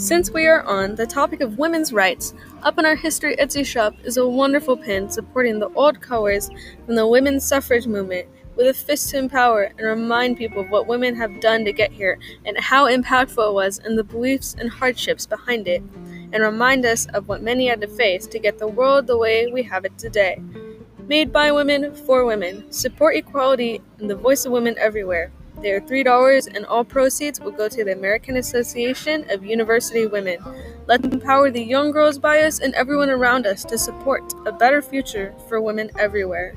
Since we are on the topic of women's rights, up in our history Etsy shop is a wonderful pin supporting the old colors from the women's suffrage movement with a fist to empower and remind people of what women have done to get here and how impactful it was and the beliefs and hardships behind it, and remind us of what many had to face to get the world the way we have it today. Made by women for women, support equality and the voice of women everywhere. They are $3 and all proceeds will go to the American Association of University Women. Let's empower the young girls by us and everyone around us to support a better future for women everywhere.